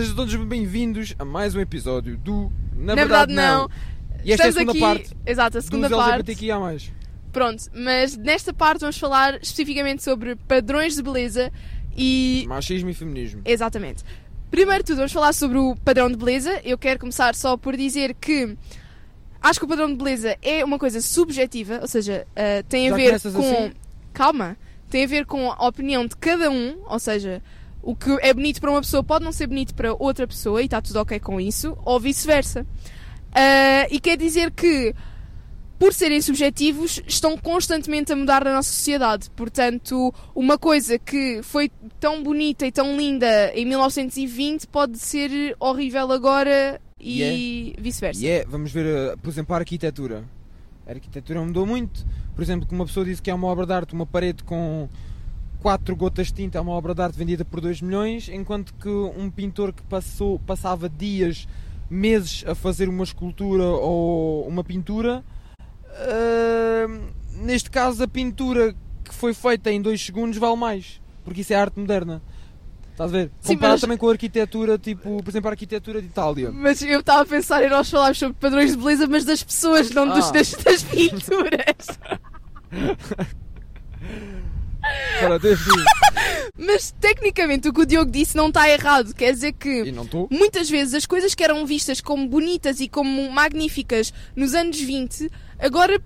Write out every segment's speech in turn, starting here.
Sejam todos bem-vindos a mais um episódio do Na, Na verdade, não. E esta é a Estamos segunda aqui, parte Exato, a segunda dos parte. LGBTQIA+. Pronto, mas nesta parte vamos falar especificamente sobre padrões de beleza e. Machismo e feminismo. Exatamente. Primeiro de tudo, vamos falar sobre o padrão de beleza. Eu quero começar só por dizer que acho que o padrão de beleza é uma coisa subjetiva, ou seja, uh, tem a Já ver começas com. assim? Calma! Tem a ver com a opinião de cada um, ou seja, o que é bonito para uma pessoa pode não ser bonito para outra pessoa e está tudo ok com isso, ou vice-versa. Uh, e quer dizer que, por serem subjetivos, estão constantemente a mudar na nossa sociedade. Portanto, uma coisa que foi tão bonita e tão linda em 1920 pode ser horrível agora e vice-versa. E é, vamos ver, uh, por exemplo, a arquitetura. A arquitetura mudou muito. Por exemplo, que uma pessoa disse que é uma obra de arte, uma parede com quatro gotas de tinta é uma obra de arte vendida por 2 milhões, enquanto que um pintor que passou, passava dias, meses a fazer uma escultura ou uma pintura, uh, neste caso a pintura que foi feita em 2 segundos vale mais, porque isso é arte moderna. Estás a ver? Sim, Comparado mas- também com a arquitetura, tipo, por exemplo, a arquitetura de Itália. Mas eu estava a pensar em nós falarmos sobre padrões de beleza, mas das pessoas, não dos- Ah. das, das pinturas. Mas tecnicamente o que o Diogo disse não está errado. Quer dizer que muitas vezes as coisas que eram vistas como bonitas e como magníficas nos anos 20 agora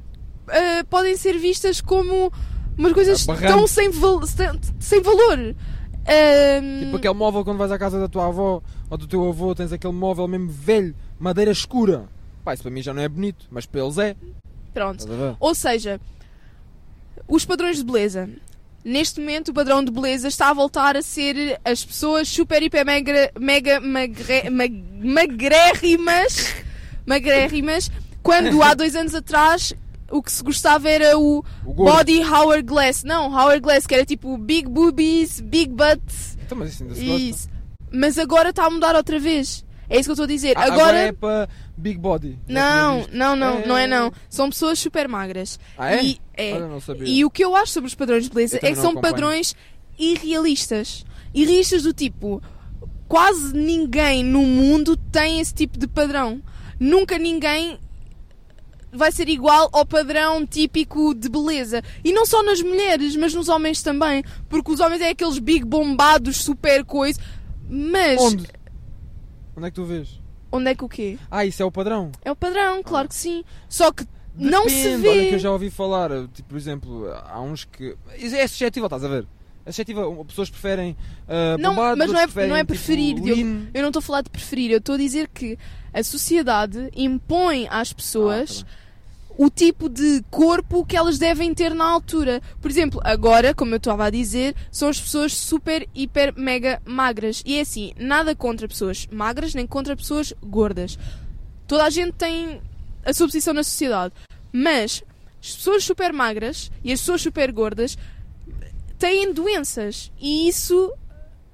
ah, podem ser vistas como umas coisas Aberrante. tão sem, val- sem- valor. Ahm, Tipo aquele móvel quando vais à casa da tua avó ou do teu avô, tens aquele móvel mesmo velho, madeira escura. Pá, isso para mim já não é bonito, mas para eles é. Pronto. Ou seja, os padrões de beleza. Neste momento, o padrão de beleza está a voltar a ser as pessoas super, hiper, mega, mega magre, mag, magrérrimas, magrérrimas, quando há dois anos atrás o que se gostava era o O body hourglass. Não, hourglass, que era tipo big boobies, big butts. Então, mas isso ainda se gosta. Isso. Mas agora está a mudar outra vez. É isso que eu estou a dizer. Ah, agora. é para Big Body. Tinha Não, não, não, É. não é não. São pessoas super magras. Ah, é? E, é. Olha, sabia. E o que eu acho sobre os padrões de beleza é que são acompanho. padrões irrealistas. Irrealistas do tipo, quase ninguém no mundo tem esse tipo de padrão. Nunca ninguém vai ser igual ao padrão típico de beleza. E não só nas mulheres, mas nos homens também. Porque os homens é aqueles big bombados, super coisa. Mas. Onde? Onde é que tu vês? Onde é que o quê? Ah, isso é o padrão? É o padrão, claro que sim. Só que não se Depende, Olha que vê. eu já ouvi falar, tipo, por exemplo, há uns que. É suscetível, estás a ver? É suscetível. Pessoas preferem uh, Não, bombados, mas não é- preferem, não é tipo, preferir, Diogo. lean. Eu não estou a falar de preferir, eu estou a dizer que a sociedade impõe às pessoas Ah, tá o tipo de corpo que elas devem ter na altura. Por exemplo, agora, como eu estava a dizer, são as pessoas super, hiper, mega magras. E é assim, nada contra pessoas magras nem contra pessoas gordas. Toda a gente tem a sua posição na sociedade. Mas as pessoas super magras e as pessoas super gordas têm doenças. E isso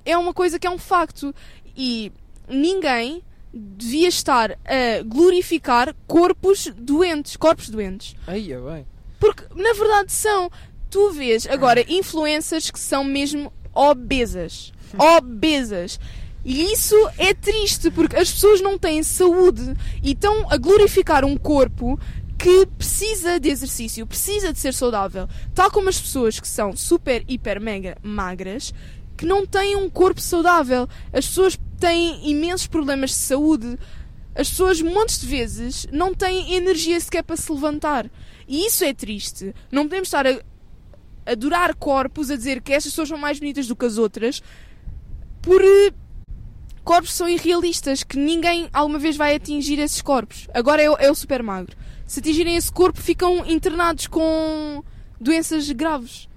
é uma coisa que é um facto. E ninguém devia estar a glorificar corpos doentes, corpos doentes. Aí, é bem. Porque na verdade são. Tu vês agora influências que são mesmo obesas. Obesas. E isso é triste porque as pessoas não têm saúde e estão a glorificar um corpo que precisa de exercício, precisa de ser saudável. Tal como as pessoas que são super, hiper, mega magras, que não têm um corpo saudável. As pessoas têm imensos problemas de saúde. As pessoas, montes de vezes, não têm energia sequer para se levantar. E isso é triste. Não podemos estar a adorar corpos, a dizer que estas pessoas são mais bonitas do que as outras, por eh, corpos que são irrealistas, que ninguém alguma vez vai atingir esses corpos. Agora é, é o super magro. Se atingirem esse corpo, ficam internados com doenças graves.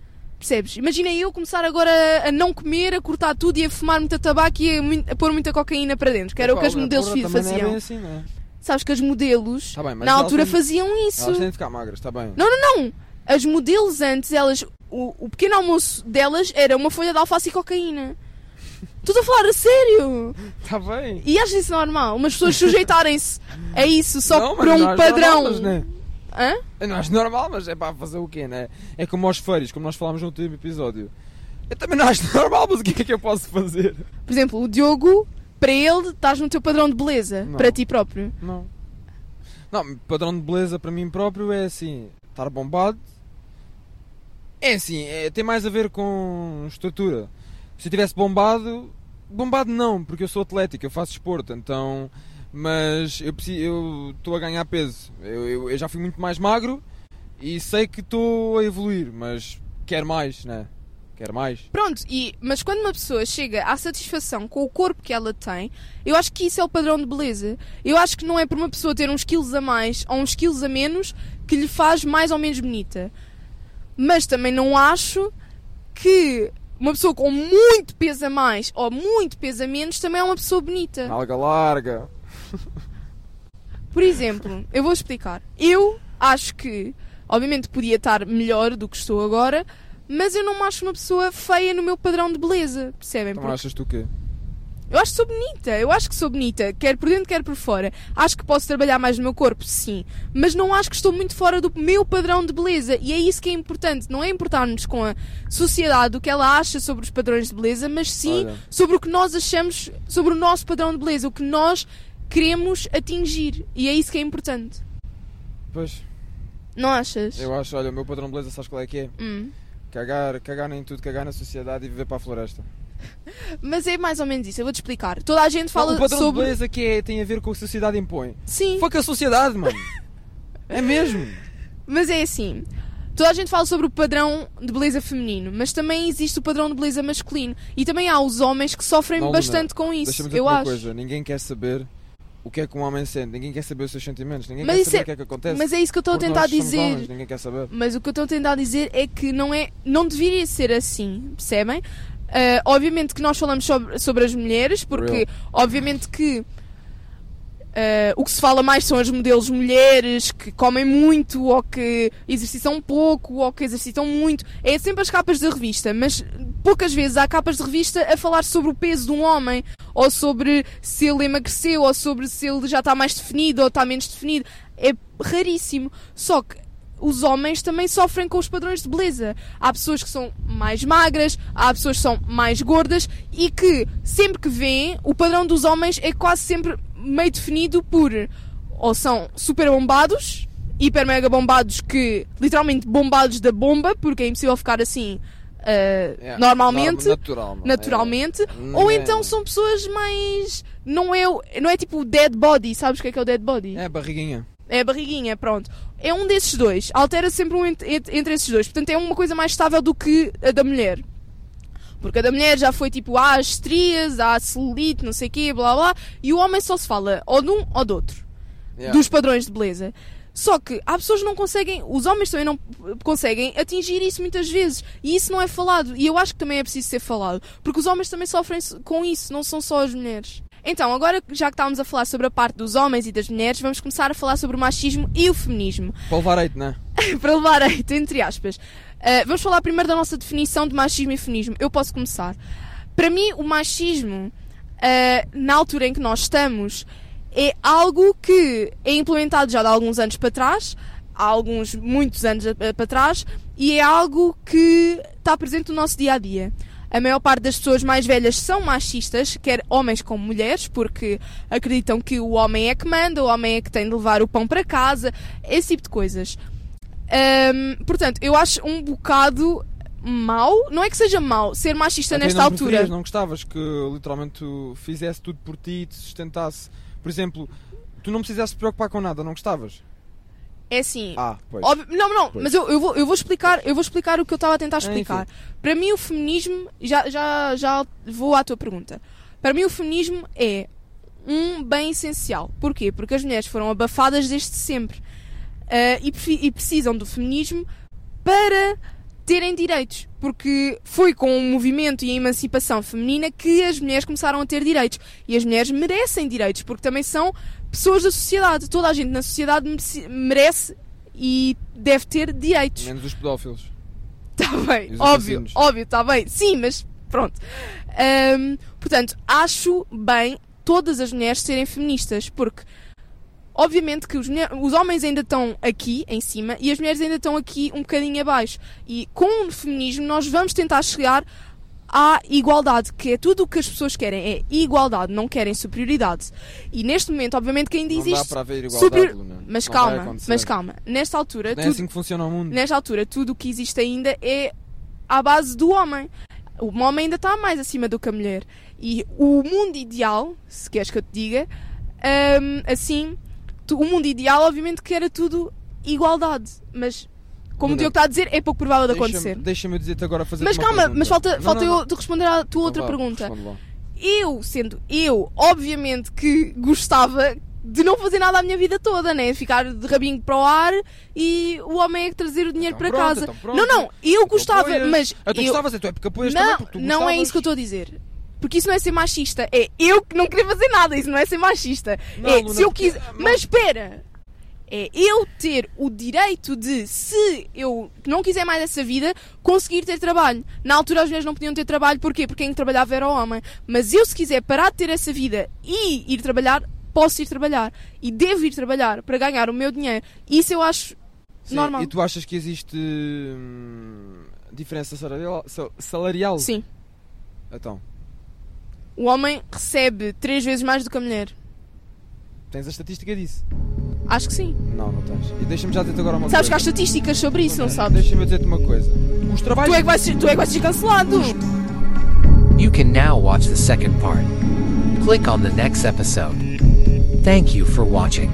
Percebes? Imagina eu começar agora a não comer, a cortar tudo e a fumar muita tabaco e a, a pôr muita cocaína para dentro, que era o que as modelos é faziam. bem assim, não é? Sabes que as modelos, Tá bem, na altura, têm- faziam isso. Elas têm de ficar magras, está bem. Não, não, não. As modelos antes, elas. O, o pequeno almoço delas era uma folha de alface e cocaína. Estou a falar a sério. Está bem. E achas isso normal? Umas pessoas sujeitarem-se a isso só Não, para um padrão. mas, né? Hã? Eu não acho normal, mas é para fazer o quê, né? É como aos feiros, como nós falámos no último episódio. Eu também não acho normal, mas o que é que eu posso fazer? Por exemplo, o Diogo para ele estás no teu padrão de beleza, Não. para ti próprio. Não. Não, padrão de beleza para mim próprio é assim, estar bombado. É assim, é, tem mais a ver com estrutura. Se eu tivesse bombado, bombado não, porque eu sou atlético, eu faço desporto, então. Mas eu estou a ganhar peso. Eu, eu- eu já fui muito mais magro e sei que estou a evoluir, mas quero mais, né? Quero mais. Pronto, e, mas quando uma pessoa chega à satisfação com o corpo que ela tem, eu acho que isso é o padrão de beleza. Eu acho que não é por uma pessoa ter uns quilos a mais ou uns quilos a menos que lhe faz mais ou menos bonita. Mas também não acho que uma pessoa com muito peso a mais ou muito peso a menos também é uma pessoa bonita. Nalga larga. Por exemplo, eu vou explicar. Eu acho que, obviamente, podia estar melhor do que estou agora, mas eu não me acho uma pessoa feia no meu padrão de beleza, percebem? Então Porque achas tu o quê? Eu acho que sou bonita, eu acho que sou bonita, quer por dentro, quer por fora. Acho que posso trabalhar mais no meu corpo, sim, mas não acho que estou muito fora do meu padrão de beleza e é isso que é importante. Não é importar-nos com a sociedade, o que ela acha sobre os padrões de beleza, mas sim Olha. sobre o que nós achamos sobre o nosso padrão de beleza, o que nós queremos atingir e é isso que é importante. Pois, Não achas? eu acho, olha, o meu padrão de beleza, sabes qual é que é? Hum. Cagar, cagar em tudo, cagar na sociedade e viver para a floresta. Mas é mais ou menos isso, eu vou-te explicar. Toda a gente fala o padrão sobre. de beleza que é, tem a ver com o que a sociedade impõe. Sim. Foi com a sociedade, mano. É mesmo. Mas é assim. Toda a gente fala sobre o padrão de beleza feminino, mas também existe o padrão de beleza masculino. E também há os homens que sofrem Não, bastante com isso. Eu acho. coisa: ninguém quer saber o que é que um homem sente, ninguém quer saber os seus sentimentos, ninguém Mas quer saber é- o que é que acontece. Mas é isso que eu estou a tentar dizer. homens, ninguém quer saber. Mas o que eu estou a tentar dizer é que não é, não deveria ser assim, percebem? Ah, obviamente que nós falamos sobre, sobre as mulheres, porque Real. obviamente que ah, o que se fala mais são as modelos mulheres que comem muito ou que exercitam pouco ou que exercitam muito. É sempre as capas de revista, mas poucas vezes há capas de revista a falar sobre o peso de um homem ou sobre se ele emagreceu ou sobre se ele já está mais definido ou está menos definido. É raríssimo. Só que os homens também sofrem com os padrões de beleza. Há pessoas que são mais magras, há pessoas que são mais gordas e que sempre que veem, o padrão dos homens é quase sempre meio definido por ou são super bombados, hiper mega bombados que literalmente bombados da bomba, porque é impossível ficar assim Yeah. normalmente. Norma- natural, mano. Naturalmente, É. ou É. então são pessoas mais. Não é, não é tipo o dead body, sabes o que é que é o dead body? É, barriguinha. É a barriguinha, pronto. É um desses dois. Altera sempre um ent- ent- entre esses dois. Portanto, é uma coisa mais estável do que a da mulher. Porque a da mulher já foi tipo, há as estrias, há a celulite, não sei o quê, blá blá. E o homem só se fala ou de um ou do outro. Yeah. Dos padrões de beleza. Só que há pessoas que não conseguem, os homens também não conseguem atingir isso muitas vezes. E isso não é falado. E eu acho que também é preciso ser falado. Porque os homens também sofrem com isso, não são só as mulheres. Então, agora já que estávamos a falar sobre a parte dos homens e das mulheres, vamos começar a falar sobre o machismo e o feminismo. Para levar eito, não é? Para levar eito, entre aspas. Uh, vamos falar primeiro da nossa definição de machismo e feminismo. Eu posso começar. Para mim, o machismo, uh, na altura em que nós estamos, é algo que é implementado já de alguns anos para trás, há alguns, muitos anos a- a- para trás, e é algo que está presente no nosso dia a dia. A maior parte das pessoas mais velhas são machistas, quer homens como mulheres, porque acreditam que o homem é que manda, o homem é que tem de levar o pão para casa, esse tipo de coisas. Hum, portanto, eu acho um bocado mau, não é que seja mau, ser machista Até nesta não altura. preferias, não gostavas que literalmente tu fizesse tudo por ti e te sustentasse. Por exemplo, tu não precisasses te preocupar com nada, não gostavas? É assim. Ah, pois. Óbvio- não, não, Pois. mas eu, eu, vou, eu vou explicar, eu vou explicar o que eu estava a tentar enfim. explicar. Para mim o feminismo, já, já, já vou à tua pergunta. Para mim o feminismo é um bem essencial. Porquê? Porque as mulheres foram abafadas desde sempre. Ah, e, e precisam do feminismo para terem direitos. Porque foi com o movimento e a emancipação feminina que as mulheres começaram a ter direitos. E as mulheres merecem direitos, porque também são pessoas da sociedade. Toda a gente na sociedade merece- e deve ter direitos. Menos os pedófilos. Está bem, óbvio, assassinos. óbvio, está bem. Sim, mas pronto. Portanto, acho bem todas as mulheres serem feministas, porque obviamente que os, mulher- os homens ainda estão aqui em cima e as mulheres ainda estão aqui um bocadinho abaixo. E com o feminismo nós vamos tentar chegar há igualdade, que é tudo o que as pessoas querem, é igualdade, não querem superioridade. E neste momento, obviamente, quem diz Não dá isto. para haver igualdade, superior-. Mas Não calma, mas calma. Nesta altura, Não é tudo, assim que funciona o mundo. nesta altura, tudo o que existe ainda é à base do homem. O homem ainda está mais acima do que a mulher. E o mundo ideal, se queres que eu te diga, hum, assim, tu- o mundo ideal, obviamente, que era tudo igualdade. Mas, como Luna, o Diogo está a dizer, é pouco provável de acontecer. Deixa-me dizer-te agora fazer Mas uma calma, pergunta. mas falta, Não, falta não, eu não. de responder à tua Então outra vá, pergunta. Eu, sendo eu, obviamente que gostava de não fazer nada a minha vida toda, né? Ficar de rabinho para o ar e o homem é que trazer o dinheiro Então para pronto, casa. então não, não, eu Tu gostava, apoias. mas. Ah, tu eu- gostavas, então é porque apoias também, não, porque tu não é isso que eu estou a dizer. Porque isso não é ser machista. É eu que não queria fazer nada. Isso não é ser machista. Não, é Luna, se eu porque- quiser. Mas espera! É eu ter o direito de, se eu não quiser mais essa vida, conseguir ter trabalho. Na altura as mulheres não podiam ter trabalho, porquê? Porque quem trabalhava era o homem. Mas eu, se quiser parar de ter essa vida e ir trabalhar, posso ir trabalhar. E devo ir trabalhar para ganhar o meu dinheiro. Isso eu acho Sim, normal. E tu achas que existe hum, diferença salarial? sal- salarial? Sim. Então, O homem recebe três vezes mais do que a mulher. tens a estatística disso? Acho que sim. Não, não tens. E deixa-me já dizer-te agora uma Sabes que há coisa. estatísticas sobre isso, não sabes? Deixa-me dizer-te uma coisa. Os trabalhos... Tu é que vais ser, tu é que vais ser cancelado. You can now watch the second part. Click on the next episode. Thank you for watching.